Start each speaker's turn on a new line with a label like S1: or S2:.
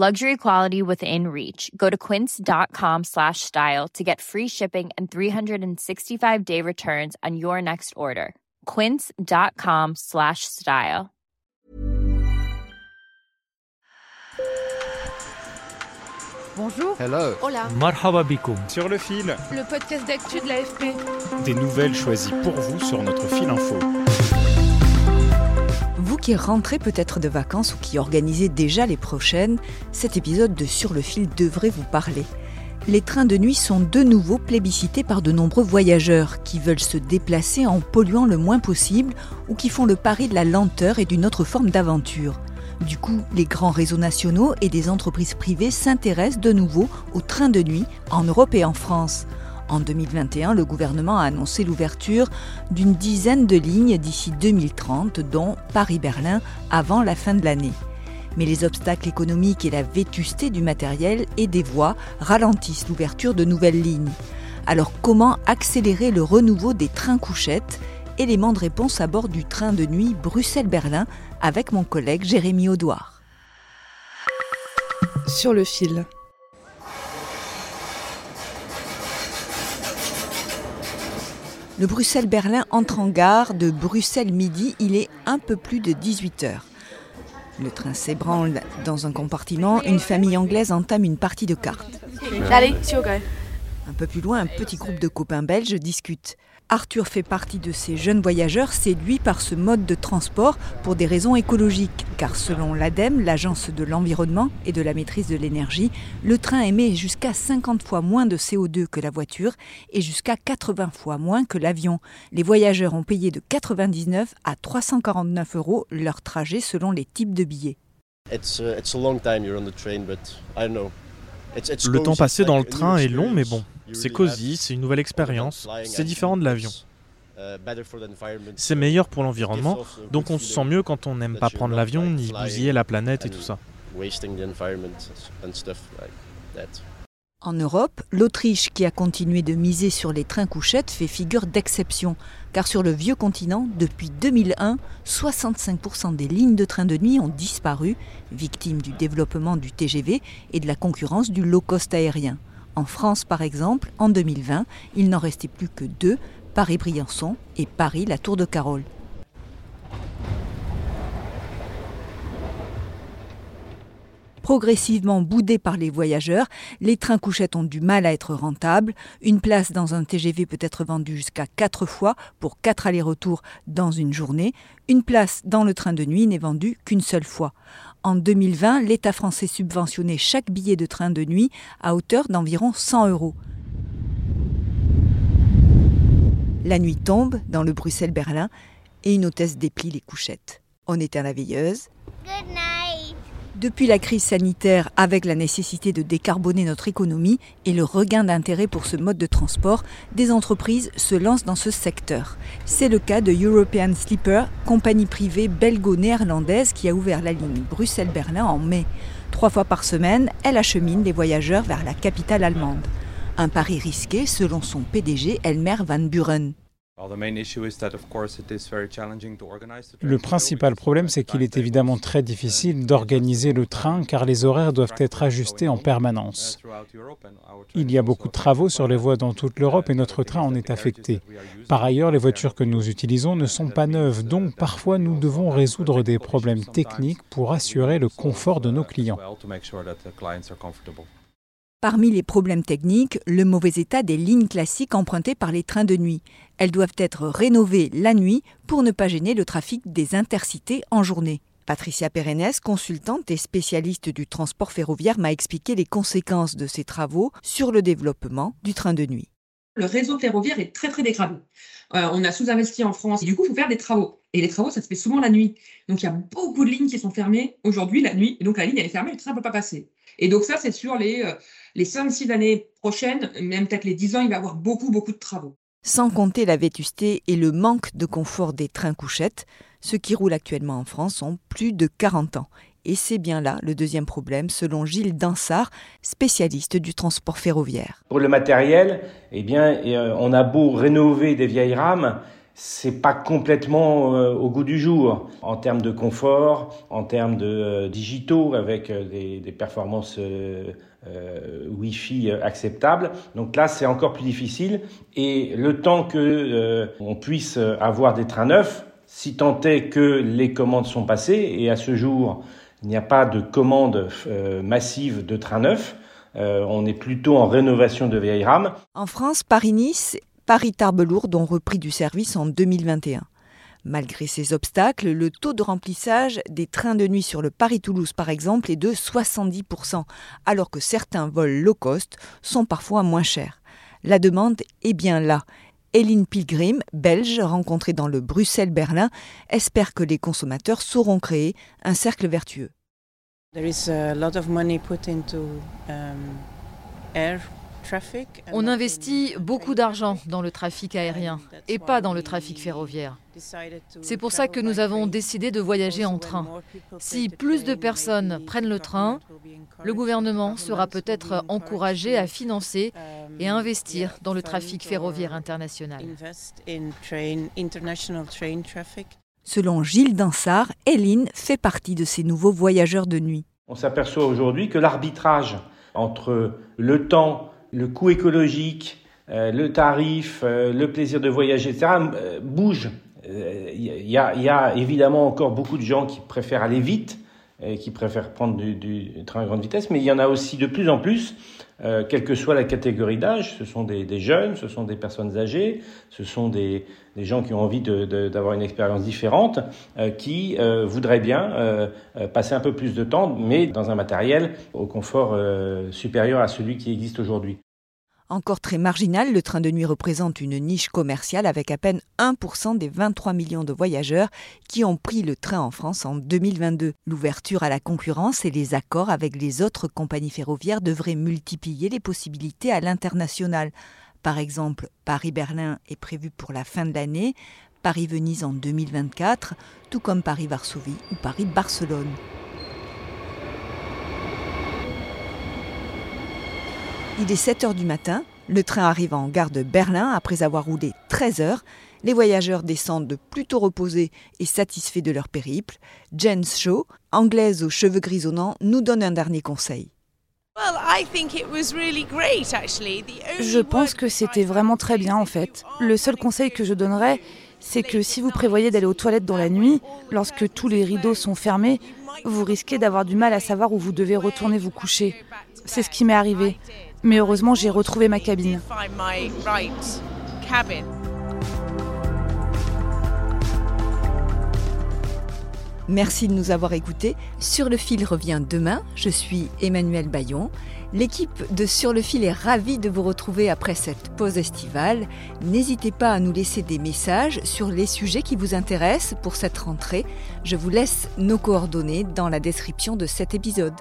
S1: Luxury quality within reach. Go to quince.com slash style to get free shipping and 365-day returns on your next order. quince.com slash style.
S2: Bonjour.
S3: Hello.
S2: Hola.
S4: Marhaba bikoum.
S5: Sur le fil,
S2: Le podcast d'actu de l'AFP.
S5: des nouvelles choisies pour vous sur notre fil info.
S6: Qui peut-être de vacances ou qui organisez déjà les prochaines, cet épisode de Sur le fil devrait vous parler. Les trains de nuit sont de nouveau plébiscités par de nombreux voyageurs qui veulent se déplacer en polluant le moins possible ou qui font le pari de la lenteur et d'une autre forme d'aventure. Du coup, les grands réseaux nationaux et des entreprises privées s'intéressent de nouveau aux trains de nuit en Europe et en France. En 2021, le gouvernement a annoncé l'ouverture d'une dizaine de lignes d'ici 2030, dont Paris-Berlin avant la fin de l'année. Mais les obstacles économiques et la vétusté du matériel et des voies ralentissent l'ouverture de nouvelles lignes. Alors comment accélérer le renouveau des trains couchettes? Élément de réponse à bord du train de nuit Bruxelles-Berlin avec mon collègue Jérémy Audouard.
S2: Sur le fil.
S6: Le Bruxelles-Berlin entre en gare de Bruxelles midi, il est un peu plus de 18 heures. Le train s'ébranle dans un compartiment, une famille anglaise entame une partie de cartes.
S2: Allez, go.
S6: Un peu plus loin, un petit groupe de copains belges discute. Arthur fait partie de ces jeunes voyageurs séduits par ce mode de transport pour des raisons écologiques, car selon l'ADEME, l'Agence de l'environnement et de la maîtrise de l'énergie, le train émet jusqu'à 50 fois moins de CO2 que la voiture et jusqu'à 80 fois moins que l'avion. Les voyageurs ont payé de 99 à 349 euros leur trajet selon les types de billets.
S4: Le temps passé dans le train est long, mais bon, c'est cosy, c'est une nouvelle expérience, c'est différent de l'avion. C'est meilleur pour l'environnement, donc on se sent mieux quand on n'aime pas prendre l'avion ni bousiller la planète et tout ça.
S6: En Europe, l'Autriche, qui a continué de miser sur les trains couchettes, fait figure d'exception, car sur le vieux continent, depuis 2001, 65% des lignes de trains de nuit ont disparu, victimes du développement du TGV et de la concurrence du low-cost aérien. En France, par exemple, en 2020, il n'en restait plus que deux, Paris-Briançon et Paris-La Tour de Carole. Progressivement boudés par les voyageurs, les trains couchettes ont du mal à être rentables. Une place dans un TGV peut être vendue jusqu'à 4 fois pour 4 allers-retours dans une journée. Une place dans le train de nuit n'est vendue qu'une seule fois. En 2020, l'État français subventionnait chaque billet de train de nuit à hauteur d'environ 100 euros. La nuit tombe dans le Bruxelles-Berlin et une hôtesse déplie les couchettes. On éteint la veilleuse. Depuis la crise sanitaire, avec la nécessité de décarboner notre économie et le regain d'intérêt pour ce mode de transport, des entreprises se lancent dans ce secteur. C'est le cas de European Sleeper, compagnie privée belgo-néerlandaise qui a ouvert la ligne Bruxelles-Berlin en mai. Trois fois par semaine, elle achemine les voyageurs vers la capitale allemande. Un pari risqué selon son PDG Elmer Van Buren.
S5: Le principal problème, c'est qu'il est évidemment très difficile d'organiser le train car les horaires doivent être ajustés en permanence. Il y a beaucoup de travaux sur les voies dans toute l'Europe et notre train en est affecté. Par ailleurs, les voitures que nous utilisons ne sont pas neuves, donc parfois nous devons résoudre des problèmes techniques pour assurer le confort de nos clients.
S6: Parmi les problèmes techniques, le mauvais état des lignes classiques empruntées par les trains de nuit. Elles doivent être rénovées la nuit pour ne pas gêner le trafic des intercités en journée. Patricia Perennes, consultante et spécialiste du transport ferroviaire, m'a expliqué les conséquences de ces travaux sur le développement du train de nuit.
S7: Le réseau ferroviaire est très très dégradé. Euh, on a sous-investi en France et du coup, il faut faire des travaux.
S3: Et les travaux, ça se fait souvent la nuit. Donc, il y a beaucoup de lignes qui sont fermées aujourd'hui la nuit. Et donc, la ligne, elle est fermée, le train ne peut pas passer. Et donc, ça, c'est sur les, euh, les 5-6 années prochaines, même peut-être les 10 ans, il va y avoir beaucoup, beaucoup de travaux.
S6: Sans compter la vétusté et le manque de confort des trains couchettes, ceux qui roulent actuellement en France ont plus de 40 ans. Et c'est bien là le deuxième problème, selon Gilles Dansard, spécialiste du transport ferroviaire.
S7: Pour le matériel, eh bien, euh, on a beau rénover des vieilles rames, c'est pas complètement euh, au goût du jour en termes de confort, en termes de euh, digitaux avec euh, des, performances Wi-Fi acceptables. Donc là, c'est encore plus difficile. Et le temps que on puisse avoir des trains neufs, si tant est que les commandes sont passées, et à ce jour, il n'y a pas de commande massive de trains neufs. on est plutôt en rénovation de vieilles rames.
S6: En France, Paris-Nice Paris-Tarbes-Lourdes ont repris du service en 2021. Malgré ces obstacles, le taux de remplissage des trains de nuit sur le Paris-Toulouse, par exemple, est de 70%, alors que certains vols low cost sont parfois moins chers. La demande est bien là. Hélène Pilgrim, belge, rencontrée dans le Bruxelles-Berlin, espère que les consommateurs sauront créer un cercle vertueux.
S8: There is a lot of money put into um, air
S2: on investit beaucoup d'argent dans le trafic aérien et pas dans le trafic ferroviaire. C'est pour ça que nous avons décidé de voyager en train. Si plus de personnes prennent le train, le gouvernement sera peut-être encouragé à financer et à investir dans le trafic ferroviaire international.
S6: Selon Gilles Dansard, Hélène fait partie de ces nouveaux voyageurs de nuit.
S7: On s'aperçoit aujourd'hui que l'arbitrage entre le temps le coût écologique, euh, le tarif, euh, le plaisir de voyager, etc., euh, bouge. Il y, a, évidemment encore beaucoup de gens qui préfèrent aller vite, qui préfèrent prendre du, train à grande vitesse, mais il y en a aussi de plus en plus, quelle que soit la catégorie d'âge, ce sont des, jeunes, ce sont des personnes âgées, ce sont des, gens qui ont envie d'avoir une expérience différente, qui voudraient bien passer un peu plus de temps, mais dans un matériel au confort supérieur à celui qui existe aujourd'hui.
S6: Encore très marginal, le train de nuit représente une niche commerciale avec à peine 1% des 23 millions de voyageurs qui ont pris le train en France en 2022. L'ouverture à la concurrence et les accords avec les autres compagnies ferroviaires devraient multiplier les possibilités à l'international. Par exemple, Paris-Berlin est prévu pour la fin de l'année, Paris-Venise en 2024, tout comme Paris-Varsovie ou Paris-Barcelone. Il est 7 heures du matin, le train arrive en gare de Berlin après avoir roulé 13 heures. Les voyageurs descendent plutôt reposés et satisfaits de leur périple. Jen Shaw, anglaise aux cheveux grisonnants, nous donne un dernier conseil.
S2: Je pense que c'était vraiment très bien en fait. Le seul conseil que je donnerais, c'est que si vous prévoyez d'aller aux toilettes dans la nuit, lorsque tous les rideaux sont fermés, vous risquez d'avoir du mal à savoir où vous devez retourner vous coucher. C'est ce qui m'est arrivé. Mais heureusement, j'ai retrouvé ma cabine.
S6: Merci de nous avoir écoutés. Sur le fil revient demain. Je suis Emmanuel Bayon. L'équipe de Sur le fil est ravie de vous retrouver après cette pause estivale. N'hésitez pas à nous laisser des messages sur les sujets qui vous intéressent pour cette rentrée. Je vous laisse nos coordonnées dans la description de cet épisode.